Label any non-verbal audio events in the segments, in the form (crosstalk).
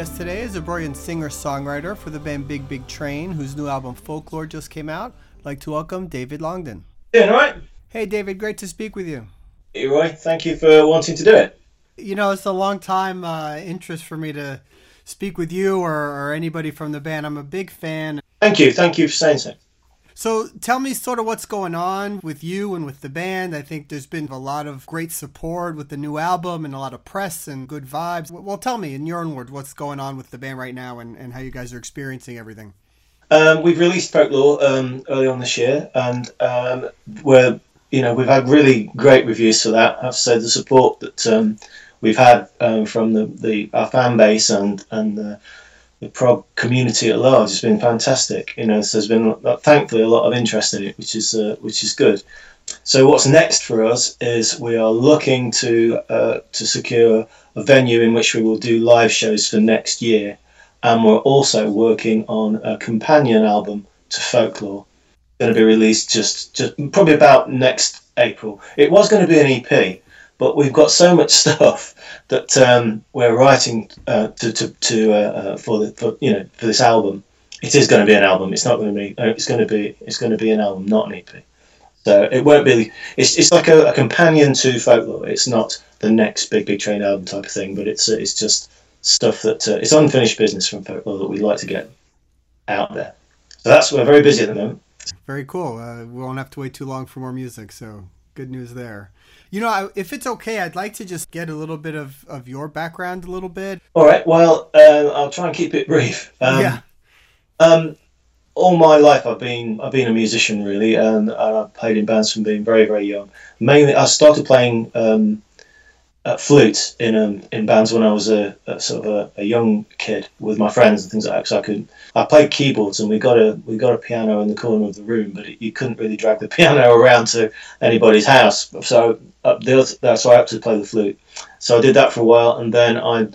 Guest today is a brilliant singer-songwriter for the band Big Big Train, whose new album Folklore just came out. I'd like to welcome David Longdon. Doing all right? Hey, David, great to speak with you. Hey, Roy, thank you for wanting to do it. You know, it's a long time uh, interest for me to speak with you or, or anybody from the band. I'm a big fan. Thank you, thank you for saying so. So tell me sort of what's going on with you and with the band. I think there's been a lot of great support with the new album and a lot of press and good vibes. Well, tell me in your own words what's going on with the band right now and, and how you guys are experiencing everything. Um, we've released Folklore um, early on this year, and um, we're you know we've had really great reviews for that. I have to say the support that um, we've had um, from the, the our fan base and and the the prog community at large has been fantastic. You know, so there's been thankfully a lot of interest in it, which is uh, which is good. So what's next for us is we are looking to uh, to secure a venue in which we will do live shows for next year, and we're also working on a companion album to Folklore, going to be released just just probably about next April. It was going to be an EP, but we've got so much (laughs) stuff that um, we're writing uh, to, to, to uh, uh, for the for, you know for this album. It is going to be an album. It's not going to be. Uh, it's going to be. It's going to be an album, not an EP. So it won't be. It's, it's like a, a companion to folklore. It's not the next big big train album type of thing, but it's uh, it's just stuff that uh, it's unfinished business from folklore that we'd like to get out there. So that's we're very busy at the moment. Very cool. we won't have to wait too long for more music. So good news there. You know, if it's okay, I'd like to just get a little bit of, of your background a little bit. All right. Well, uh, I'll try and keep it brief. Um, yeah. Um, all my life, I've been I've been a musician really, and, and I've played in bands from being very very young. Mainly, I started playing um, flute in um, in bands when I was a, a sort of a, a, young kid with my friends and things like that. So I could I played keyboards and we got a we got a piano in the corner of the room, but it, you couldn't really drag the (laughs) piano around to anybody's house. So up there, so I had to play the flute. So I did that for a while, and then I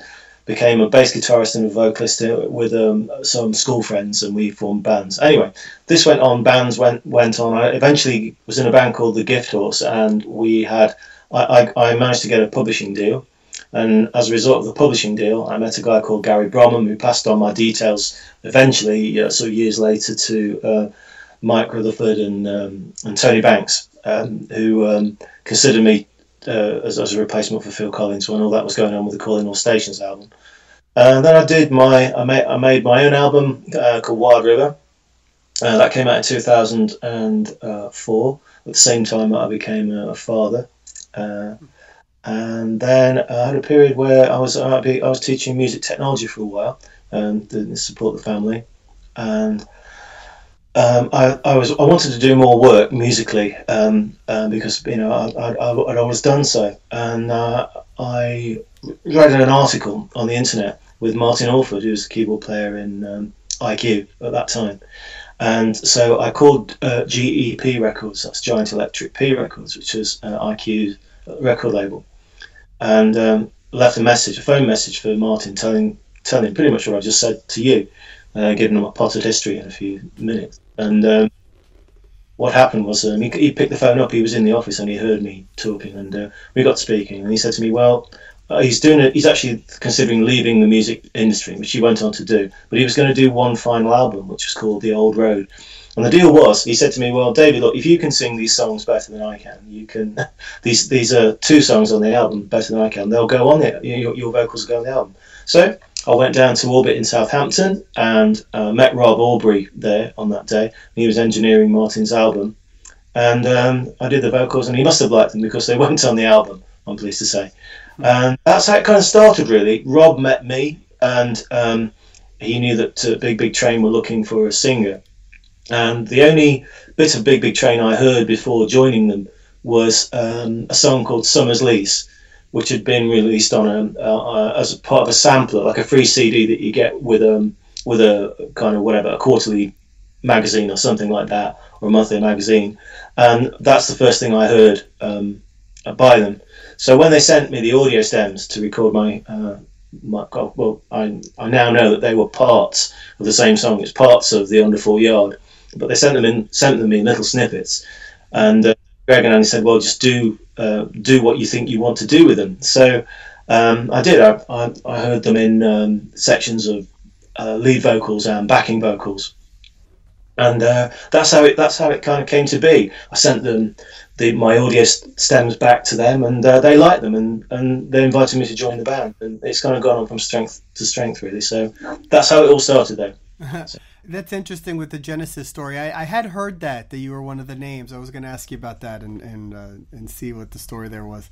became a bass guitarist and a vocalist with um, some school friends, and we formed bands. Anyway, this went on. Bands went went on. I eventually was in a band called the Gift Horse, and we had I, I, I managed to get a publishing deal. And as a result of the publishing deal, I met a guy called Gary Bromham who passed on my details eventually, uh, sort of years later, to uh, Mike Rutherford and, um, and Tony Banks, um, who um, considered me uh, as, as, a replacement for Phil Collins when all that was going on with the Calling All Stations album. And then I did my I made I made my own album uh, called Wild River. Uh, that came out in 2004. At the same time that I became a father. Uh, and then I had a period where I was I was teaching music technology for a while and to support the family, and um, I, I was I wanted to do more work musically um, uh, because you know I, I, would always done so, and uh, I read an article on the internet with Martin Orford, who was a keyboard player in um, IQ at that time, and so I called uh, GEP Records, that's Giant Electric Pea Records, which was uh, IQ's record label, and um, left a message, a phone message for Martin, telling telling pretty much what I just said to you, uh, giving him a potted history in a few minutes. And um, what happened was um, he, he, picked the phone up. He was in the office and he heard me talking, and uh, we got speaking. And he said to me, "Well." Uh, he's doing it. He's actually considering leaving the music industry, which he went on to do. But he was going to do one final album, which was called The Old Road, and the deal was, he said to me, "Well, David, look, if you can sing these songs better than I can, you can. (laughs) These these are two songs on the album better than I can. They'll go on it. Your, your vocals go on the album." So I went down to Aubitt in Southampton and uh, met Rob Aubrey there on that day. He was engineering Martin's album, and um, I did the vocals, and he must have liked them because they (laughs) went on the album. I'm pleased to say, and that's how it kind of started. Really, Rob met me, and um, he knew that uh, Big Big Train were looking for a singer and the only bit of Big Big Train I heard before joining them was um, a song called Summer's Lease, which had been released on a, uh, as a part of a sampler, like a free CD that you get with um with a kind of whatever a quarterly magazine or something like that, or a monthly magazine, and that's the first thing I heard um, by them. So when they sent me the audio stems to record my uh, my well, I, I now know that they were parts of the same song. It's parts of the Underfall Yard, but they sent them in sent them in little snippets, and uh, Greg and Andy said, "Well, just do uh, do what you think you want to do with them." So Um, I did. I, I, I, heard them in um, sections of uh, lead vocals and backing vocals, and uh, that's how it that's how it kind of came to be. I sent them the, my audio stems back to them, and uh, they liked them, and, and they invited me to join the band, and it's kind of gone on from strength to strength, really. So that's how it all started, though. (laughs) So. That's interesting with the Genesis story. I, I, had heard that that you were one of the names. I was going to ask you about that and and uh, and see what the story there was.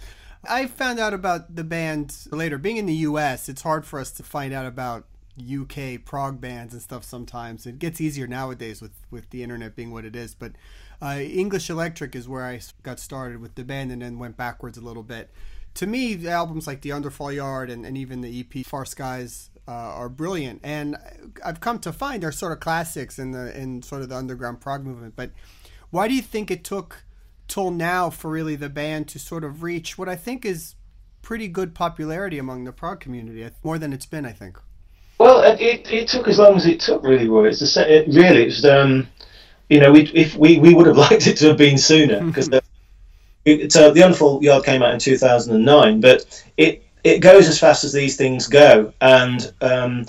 I found out about the band later. Being in the U.S., it's hard for us to find out about UK prog bands and stuff. Sometimes it gets easier nowadays with with the internet being what it is. But uh, English Electric is where I got started with the band and then went backwards a little bit. To me, albums like The Underfall Yard and, and even the EP Far Skies uh, are brilliant, and I've come to find they're sort of classics in the in sort of the underground prog movement. But why do you think it took till now for really the band to sort of reach what I think is pretty good popularity among the prog community, more than it's been, I think. Well, it, it took as long as it took, really. Roy. It's the it really. It's um, you know, we if we, we would have (laughs) liked it to have been sooner because the, it, the Yard came out in 2009, but it it goes as fast as these things go. And um,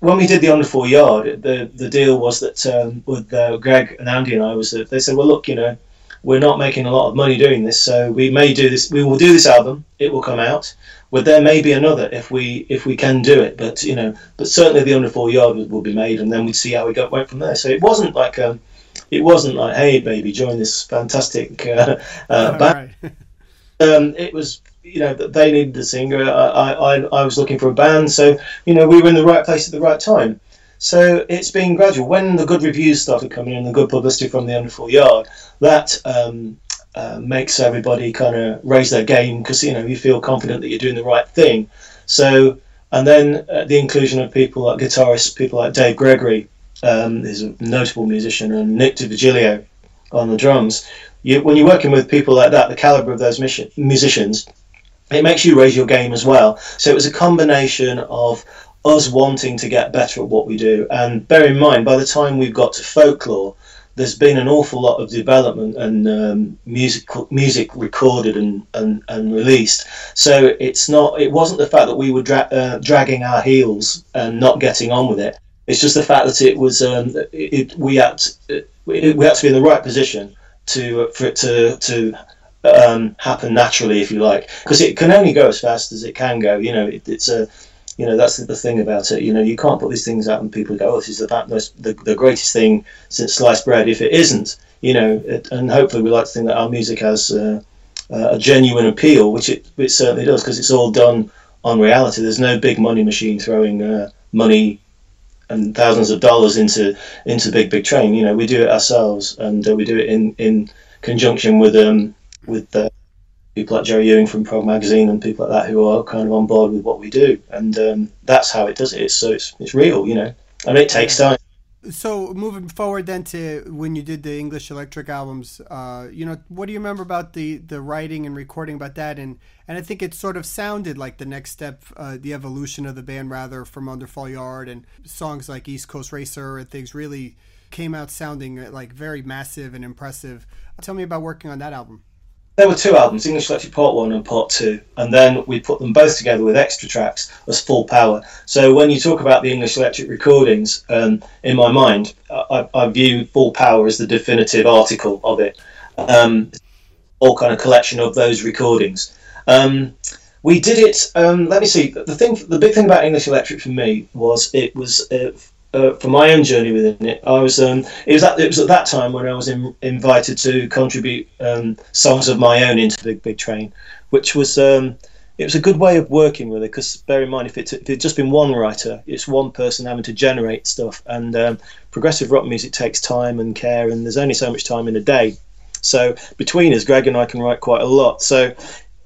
when we did the Underfall Yard, the the deal was that um, with uh, Greg and Andy and I was that they said, well, look, you know, we're not making a lot of money doing this, so we may do this. We will do this album. It will come out. But there may be another if we if we can do it. But you know, but certainly the Underfall Yard will, will be made, and then we'd see how we got went from there. So it wasn't like um, it wasn't like, hey, baby, join this fantastic uh, uh, band. Right. (laughs) um, it was you know they needed a singer. I, I I was looking for a band, so you know we were in the right place at the right time. So it's been gradual. When the good reviews started coming in, the good publicity from the Underfall Yard, that um, uh, makes everybody kind of raise their game because you know you feel confident that you're doing the right thing. So and then uh, the inclusion of people like guitarists, people like Dave Gregory, um, is a notable musician, and Nick D'Virgilio on the drums. You, when you're working with people like that, the caliber of those mission, musicians, it makes you raise your game as well. So it was a combination of us wanting to get better at what we do, and bear in mind, by the time we've got to folklore, there's been an awful lot of development and um, music music recorded and, and, and released. So it's not it wasn't the fact that we were dra- uh, dragging our heels and not getting on with it. It's just the fact that it was um, it, we had to, it, we had to be in the right position to for it to to um, happen naturally, if you like, because it can only go as fast as it can go. You know, it, it's a you know that's the thing about it. You know, you can't put these things out and people go, "Oh, this is the the, the greatest thing since sliced bread." If it isn't, you know, it, and hopefully we like to think that our music has uh, uh, a genuine appeal, which it, it certainly does, because it's all done on reality. There's no big money machine throwing uh, money and thousands of dollars into into Big Big Train. You know, we do it ourselves, and uh, we do it in in conjunction with um with uh, people like Jerry Ewing from Prog Magazine and people like that who are kind of on board with what we do, and um, that's how it does it. It's, so it's it's real, you know. and it takes time so moving forward then to when you did the English Electric albums, uh, you know, what do you remember about the the writing and recording about that? And and I think it sort of sounded like the next step, uh, the evolution of the band rather from Underfall Yard and songs like East Coast Racer and things really came out sounding like very massive and impressive. Tell me about working on that album there were two albums, English Electric Part 1 and Part 2, and then we put them both together with extra tracks as full power. So when you talk about the English Electric recordings, um, in my mind, I, I, view Full Power as the definitive article of it. Um, all kind of collection of those recordings. Um, we did it. Um, let me see. The thing, the big thing about English Electric for me was it was uh, uh, for my own journey within it, I was um, it was at, it was at that time when I was in, invited to contribute um, songs of my own into Big Big Train, which was um, it was a good way of working with it because bear in mind if it if it just been one writer, it's one person having to generate stuff, and um, progressive rock music takes time and care, and there's only so much time in a day. So between us, Greg and I can write quite a lot. So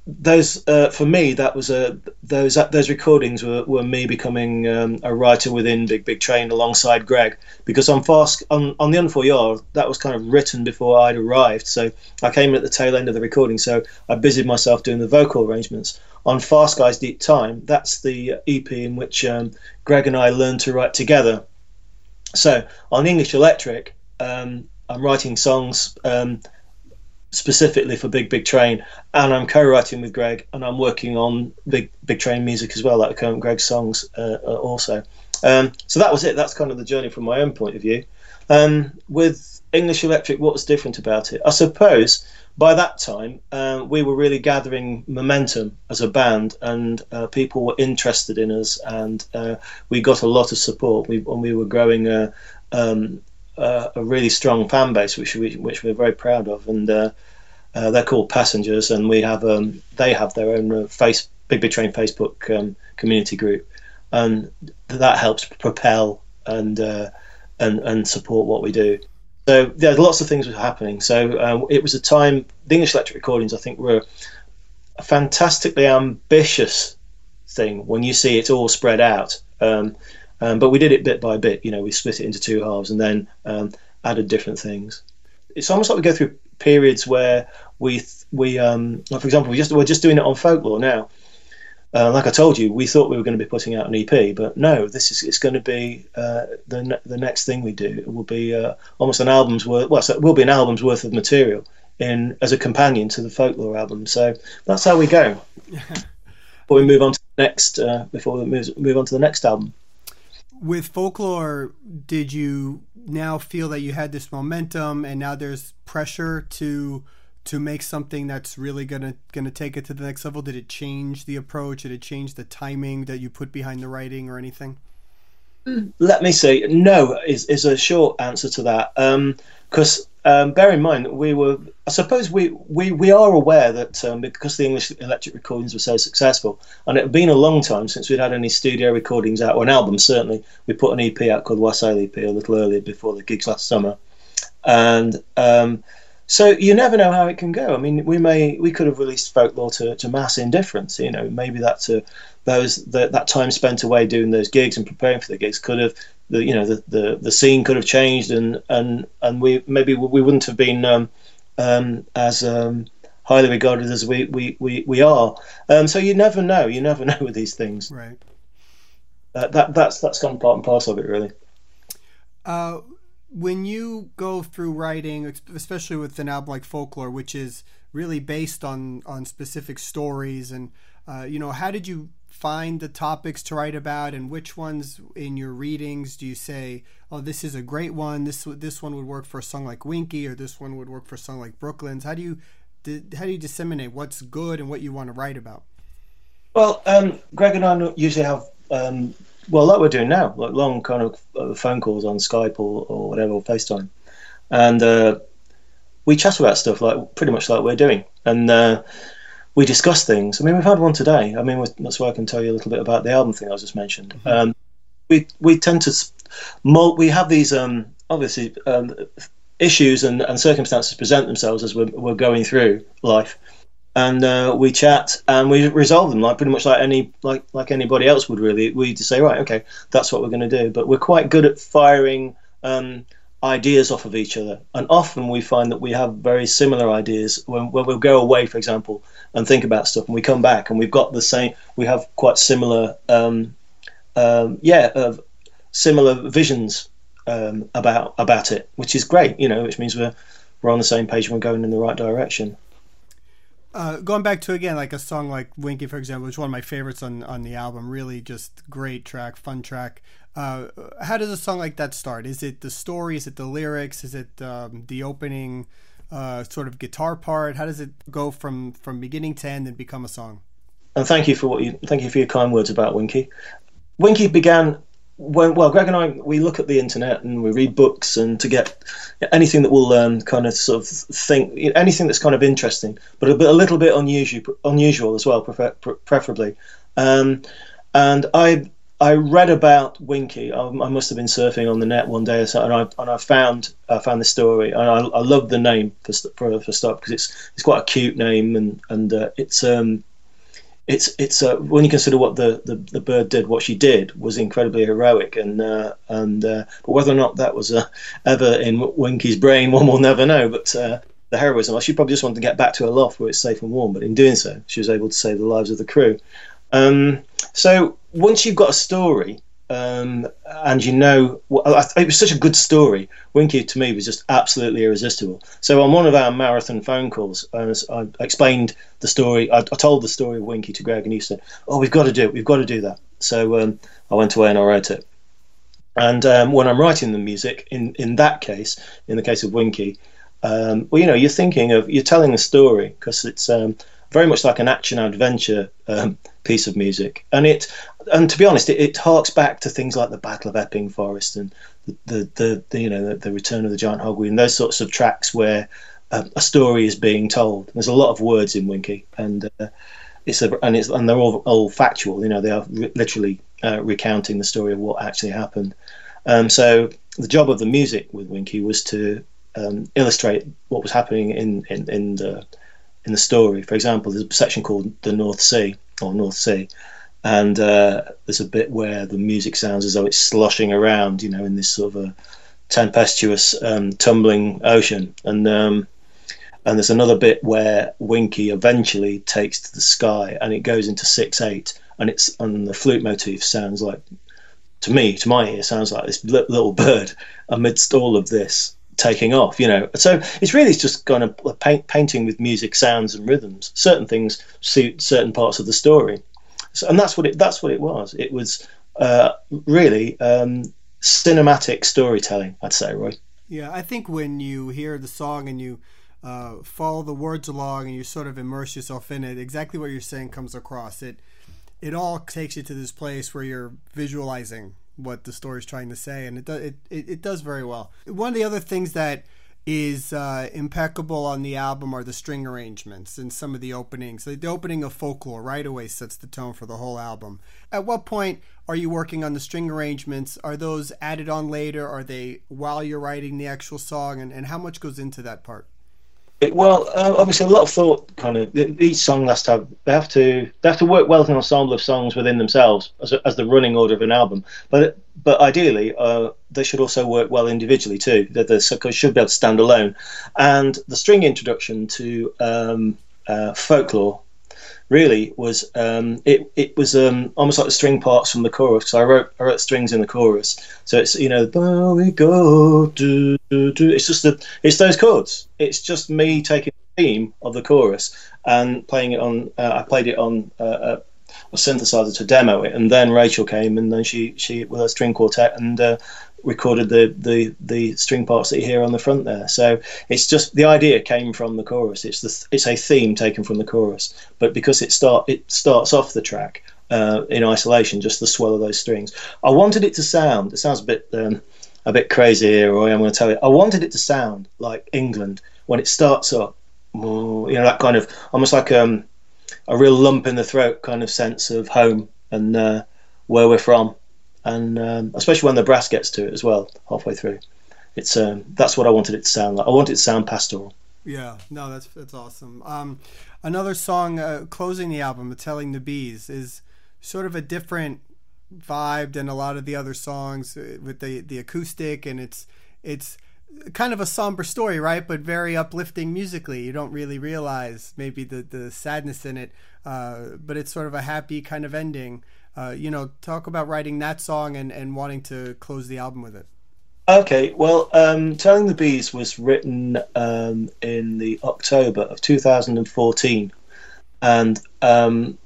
those uh, for me that was a those those recordings were, were me becoming um, a writer within Big Big Train alongside Greg. Because on fast on, on the Underfall Yard that was kind of written before I'd arrived. So I came in at the tail end of the recording so I busied myself doing the vocal arrangements. On Far Skies Deep Time that's the EP in which um, Greg and I learned to write together. So on English Electric um, I'm writing songs um, specifically for Big Big Train, and I'm co-writing with Greg, and I'm working on Big Big Train music as well, like um, Greg's songs uh, uh, also. Um, so that was it. That's kind of the journey from my own point of view. Um, with English Electric, what was different about it? I suppose by that time uh, we were really gathering momentum as a band, and uh, people were interested in us, and uh, we got a lot of support. We and we were growing a, um, a really strong fan base, which we which we're very proud of, and uh, uh, they're called Passengers, and we have um, they have their own uh, face Big Big Train Facebook um, community group, and that helps propel and and and support what we do. So there's lots of things were happening. So um, it was a time. The English Electric Recordings, I think, were a fantastically ambitious thing when you see it all spread out. Um, um, but we did it bit by bit. You know, we split it into two halves and then um, added different things. It's almost like we go through periods where we we um, like for example, we just we're just doing it on folklore now. Uh, like I told you, we thought we were going to be putting out an EP, but no, this is it's going to be uh, the the next thing we do. It will be uh, almost an album's worth. Well, so it will be an album's worth of material in as a companion to the folklore album. So that's how we go. (laughs) before we move on to the next, uh, before we move move on to the next album. With folklore, did you now feel that you had this momentum, and now there's pressure to to make something that's really gonna gonna take it to the next level? Did it change the approach? Did it change the timing that you put behind the writing or anything? Let me see. No is is a short answer to that. Because um, um, bear in mind, we were. I suppose we we, we are aware that um, because the English electric recordings were so successful, and it had been a long time since we'd had any studio recordings out or an album. Certainly, we put an EP out called Wassail EP a little earlier before the gigs last summer, and um, so you never know how it can go. I mean, we may we could have released folklore to, to mass indifference. You know, maybe that's a, those that that time spent away doing those gigs and preparing for the gigs could have the you know the, the, the scene could have changed and and and we maybe we wouldn't have been um, um, as um, highly regarded as we we we, we are. Um, so you never know. You never (laughs) know with these things. Right. Uh, that that's that's kind of part and parcel of it, really. Uh, when you go through writing, especially with an album like Folklore, which is really based on on specific stories, and uh, you know, how did you find the topics to write about, and which ones in your readings do you say, "Oh, this is a great one. This this one would work for a song like Winky, or this one would work for a song like Brooklands." How do you how do you disseminate what's good and what you want to write about? Well, um, Greg and I usually have um, well, like we're doing now, like long kind of uh, phone calls on Skype or, or whatever, or FaceTime, and uh, we chat about stuff like pretty much like we're doing, and uh, we discuss things. I mean, we've had one today. I mean, that's why I can tell you a little bit about the album thing I was just mentioned. Mm-hmm. Um, we we tend to we have these um, obviously um, issues and, and circumstances present themselves as we're, we're going through life and uh, we chat and we resolve them like pretty much like any like like anybody else would really. We just say right okay that's what we're going to do. But we're quite good at firing um, ideas off of each other. And often we find that we have very similar ideas when, when we'll go away for example and think about stuff and we come back and we've got the same we have quite similar um, um, yeah similar visions um, about about it which is great you know which means we're we're on the same page and we're going in the right direction uh, going back to again like a song like Winky for example, which is one of my favorites on on the album. Really, just great track, fun track. Uh, how does a song like that start? Is it the story? Is it the lyrics? Is it um, the opening uh, sort of guitar part? How does it go from from beginning to end and become a song? And thank you for what you thank you for your kind words about Winky. Winky began when, well, Greg and I, we look at the internet and we read books and to get anything that will um, kind of sort of think anything that's kind of interesting, but a, bit, a little bit unusual, unusual as well, prefer, preferably. Um, and I I read about Winky. I, I, must have been surfing on the net one day or so, and I and I found I found the story, and I, I love the name for for, for start because it's it's quite a cute name, and and uh, it's um it's it's uh, when you consider what the, the, the, bird did, what she did was incredibly heroic, and uh, and uh, but whether or not that was uh, ever in Winky's brain, one will never know. But uh, the heroism, she probably just wanted to get back to her loft where it's safe and warm. But in doing so, she was able to save the lives of the crew. Um, so once you've got a story, um, and you know, it was such a good story. Winky to me was just absolutely irresistible. So on one of our marathon phone calls, I, explained the story. I, I, told the story of Winky to Greg, and he said, "Oh, we've got to do it. We've got to do that." So um, I went away and I wrote it. And um, when I'm writing the music, in in that case, in the case of Winky, um, well, you know, you're thinking of you're telling a story because it's um, very much like an action adventure um, piece of music, and it and to be honest, it, it harks back to things like the Battle of Epping Forest and the the, the, you know the, the, Return of the Giant Hogweed and those sorts of tracks where uh, a story is being told. There's a lot of words in Winky, and uh, it's a, and it's and they're all, all factual. You know, they are re- literally uh, recounting the story of what actually happened. Um, so the job of the music with Winky was to um, illustrate what was happening in, in, in the in the story. For example, there's a section called the North Sea or North Sea, and uh, there's a bit where the music sounds as though it's sloshing around, you know, in this sort of a tempestuous, um, tumbling ocean, and um, and there's another bit where Winky eventually takes to the sky, and it goes into six eight, and it's and the flute motif sounds like, to me, to my ear, sounds like this little (laughs) bird amidst all of this taking off, you know. So it's really just kind of paint, painting with music, sounds, and rhythms. Certain things suit certain parts of the story, so, and that's what it that's what it was. It was uh, really um, cinematic storytelling, I'd say, Roy. Yeah, I think when you hear the song and you uh, follow the words along and you sort of immerse yourself in it, exactly what you're saying comes across. It it all takes you to this place where you're visualizing what the story's trying to say, and it does it, it, it does very well. One of the other things that is uh, impeccable on the album are the string arrangements and some of the openings. The, the opening of Folklore right away sets the tone for the whole album. At what point are you working on the string arrangements? Are those added on later? Are they while you're writing the actual song? And, and how much goes into that part? Well, uh, obviously, a lot of thought. Kind of each song has to have they have to they have to work well as an ensemble of songs within themselves as, as the running order of an album. But but ideally, uh, they should also work well individually too. That the suckers should be able to stand alone. And the string introduction to um, uh, folklore really was um, it it was um, almost like the string parts from the chorus. So I wrote I wrote strings in the chorus. So it's you know there we go do do do. It's just the it's those chords. It's just me taking the theme of the chorus and playing it on. Uh, I played it on. Uh, a, a synthesizer to demo it, and then Rachel came, and then she she with her string quartet, and uh, recorded the, the the string parts that you hear on the front there. So it's just the idea came from the chorus. It's the it's a theme taken from the chorus, but because it start it starts off the track uh, in isolation, just the swell of those strings. I wanted it to sound. It sounds a bit um, a bit crazy here, Roy. I'm going to tell you. I wanted it to sound like England when it starts up. You know that kind of almost like um, a real lump in the throat kind of sense of home and uh, where we're from and um, especially when the brass gets to it as well halfway through. It's um, that's what I wanted it to sound like. I wanted it to sound pastoral. Yeah, no, that's that's awesome. Um, another song uh, closing the album, "Telling the Bees," is sort of a different vibe than a lot of the other songs uh, with the the acoustic, and it's it's kind of a somber story, right? But very uplifting musically. You don't really realize maybe the the sadness in it, uh, but it's sort of a happy kind of ending. Uh, you know, talk about writing that song and, and wanting to close the album with it. Okay, well, um, Telling the Bees was written um, in the October of 2014. And um,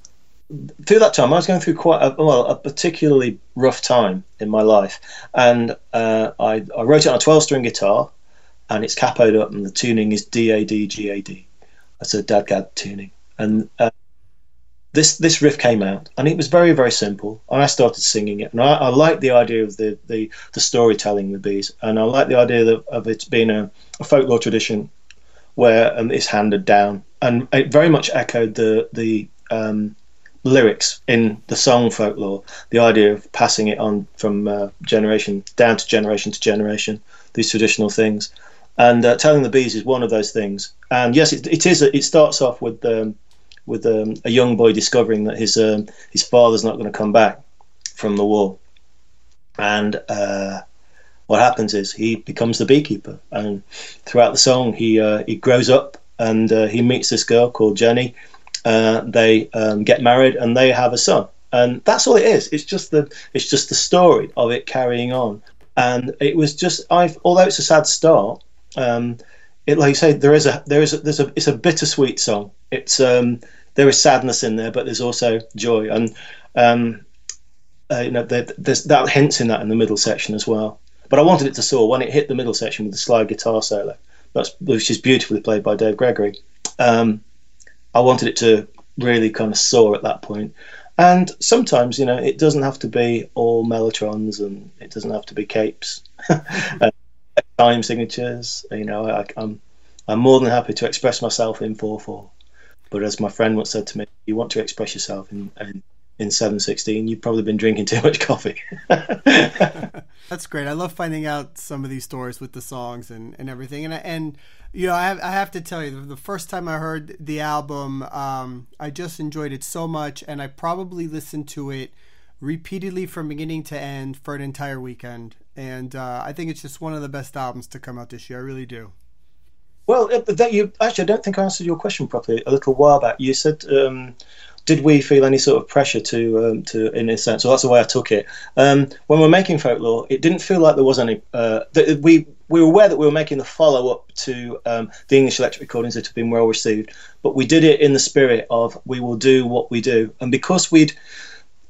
through that time, I was going through quite a, well, a particularly rough time in my life. And uh, I, I wrote it on a 12 string guitar, and it's capoed up, and the tuning is D A D G A D. That's a dadgad tuning. And uh, this this riff came out and it was very very simple. And i started singing it and i, I like the idea of the, the the storytelling with bees and i like the idea of, of it being a, a folklore tradition where um, it's handed down. And it very much echoed the the um, lyrics in the song folklore the idea of passing it on from uh, generation down to generation to generation these traditional things. And uh, telling the bees is one of those things. And yes it, it is it starts off with um, with um, a young boy discovering that his um, his father's not going to come back from the war, and uh, what happens is he becomes the beekeeper, and throughout the song he uh, he grows up and uh, he meets this girl called Jenny. Uh, they um, get married and they have a son, and that's all it is. It's just the it's just the story of it carrying on, and it was just I've although it's a sad start. Um, it like you say there is a there is a, there's a it's a bittersweet song. It's um, there is sadness in there, but there's also joy, and um, uh, you know there, there's that hints in that in the middle section as well. But I wanted it to soar when it hit the middle section with the slide guitar solo, that's which is beautifully played by Dave Gregory. Um, I wanted it to really kind of soar at that point. And sometimes, you know, it doesn't have to be all mellotrons and it doesn't have to be capes, (laughs) uh, time signatures. You know, I, I'm I'm more than happy to express myself in four four. But as my friend once said to me, you want to express yourself in in, in seven sixteen, you've probably been drinking too much coffee. (laughs) That's great. I love finding out some of these stories with the songs and, and everything. And and you know, I have, I have to tell you, the first time I heard the album, um, I just enjoyed it so much, and I probably listened to it repeatedly from beginning to end for an entire weekend. And uh, I think it's just one of the best albums to come out this year. I really do. Well, that you actually, I don't think I answered your question properly a little while back. You said um, did we feel any sort of pressure to um, to in a sense? So that's the way I took it. Um, when we are making folklore, it didn't feel like there was any. Uh, we we were aware that we were making the follow up to um, the English Electric recordings that have been well received, but we did it in the spirit of we will do what we do, and because we'd.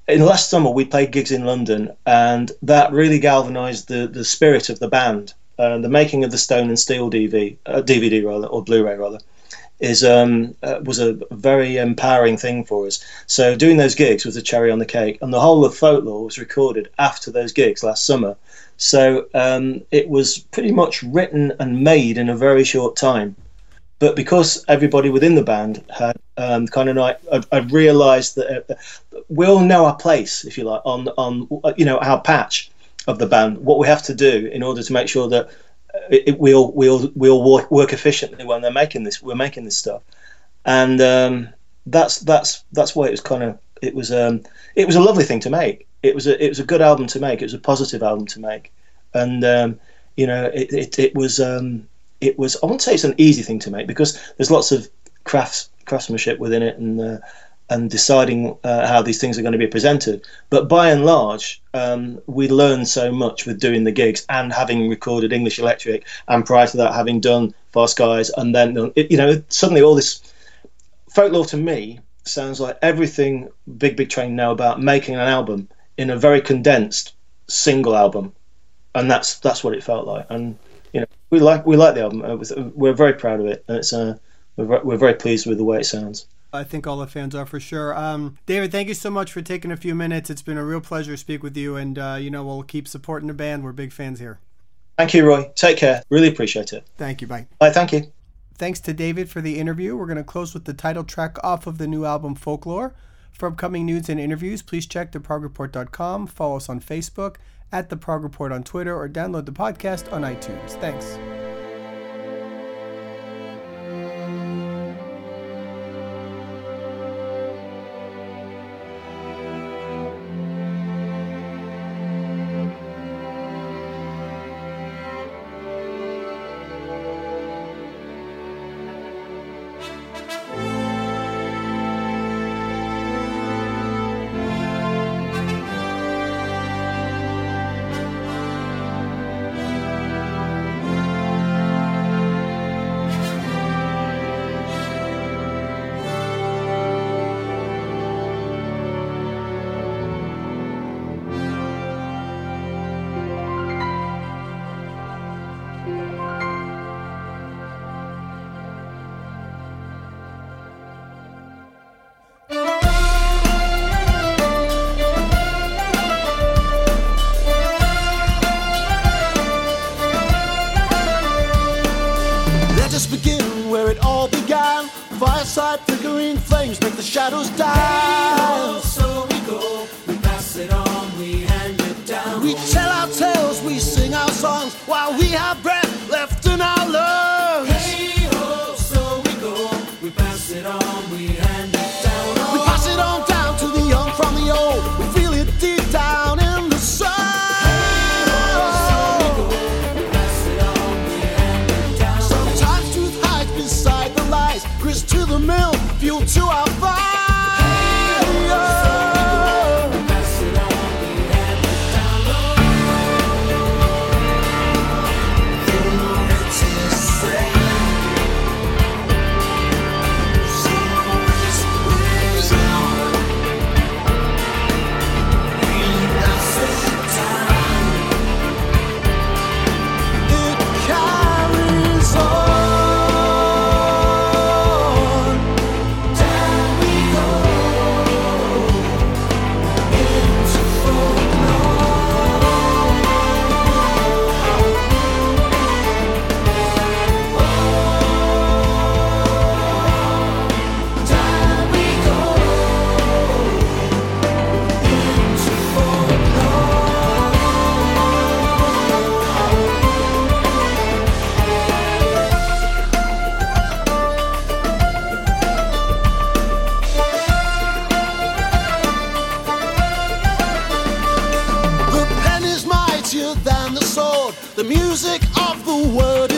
In last summer, we played gigs in London, and that really galvanised the, the spirit of the band. Uh, the making of the Stone and Steel DV, uh, DVD rather, or Blu-ray rather, is um, uh, was a very empowering thing for us. So doing those gigs was a cherry on the cake, and the whole of folklore was recorded after those gigs last summer. So um, it was pretty much written and made in a very short time. But because everybody within the band had um, kind of like, I, realised that uh, we all know our place, if you like, on on you know our patch of the band, what we have to do in order to make sure that it, we'll we'll we'll work, work efficiently when they're making this. We're making this stuff, and um, that's that's that's why it was kind of it was um, it was a lovely thing to make. It was a it was a good album to make. It was a positive album to make, and um, you know it it, it was um, it was I won't say it's an easy thing to make because there's lots of crafts craftsmanship within it and uh, and deciding uh, how these things are going to be presented. But by and large, um, we learn so much with doing the gigs and having recorded English Electric, and prior to that, having done Far Skies, and then you know suddenly all this folklore to me sounds like everything Big Big Train know about making an album in a very condensed single album, and that's that's what it felt like. And you know, we like we like the album. Was, we're very proud of it, and it's uh, we're, we're very pleased with the way it sounds. I think all the fans are for sure. Um, David, thank you so much for taking a few minutes. It's been a real pleasure to speak with you, and uh, you know we'll keep supporting the band. We're big fans here. Thank you, Roy. Take care. Really appreciate it. Thank you. Bye. Bye. Thank you. Thanks to David for the interview. We're going to close with the title track off of the new album Folklore. For upcoming news and interviews, please check theprogreport.com, follow us on Facebook, at The Prog Report on Twitter, or download the podcast on iTunes. Thanks. Shadows die. music of the world.